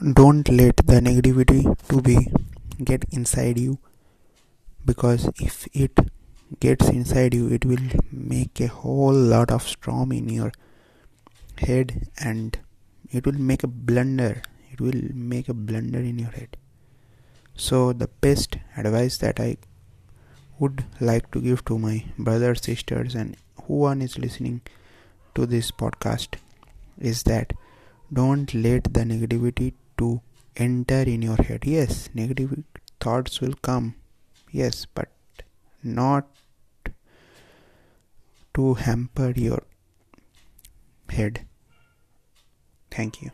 don't let the negativity to be get inside you. Because if it gets inside you it will make a whole lot of storm in your head and it will make a blunder. It will make a blunder in your head. So the best advice that i would like to give to my brothers sisters and who one is listening to this podcast is that don't let the negativity to enter in your head. Yes negative thoughts will come. Yes but not to hamper your head. Thank you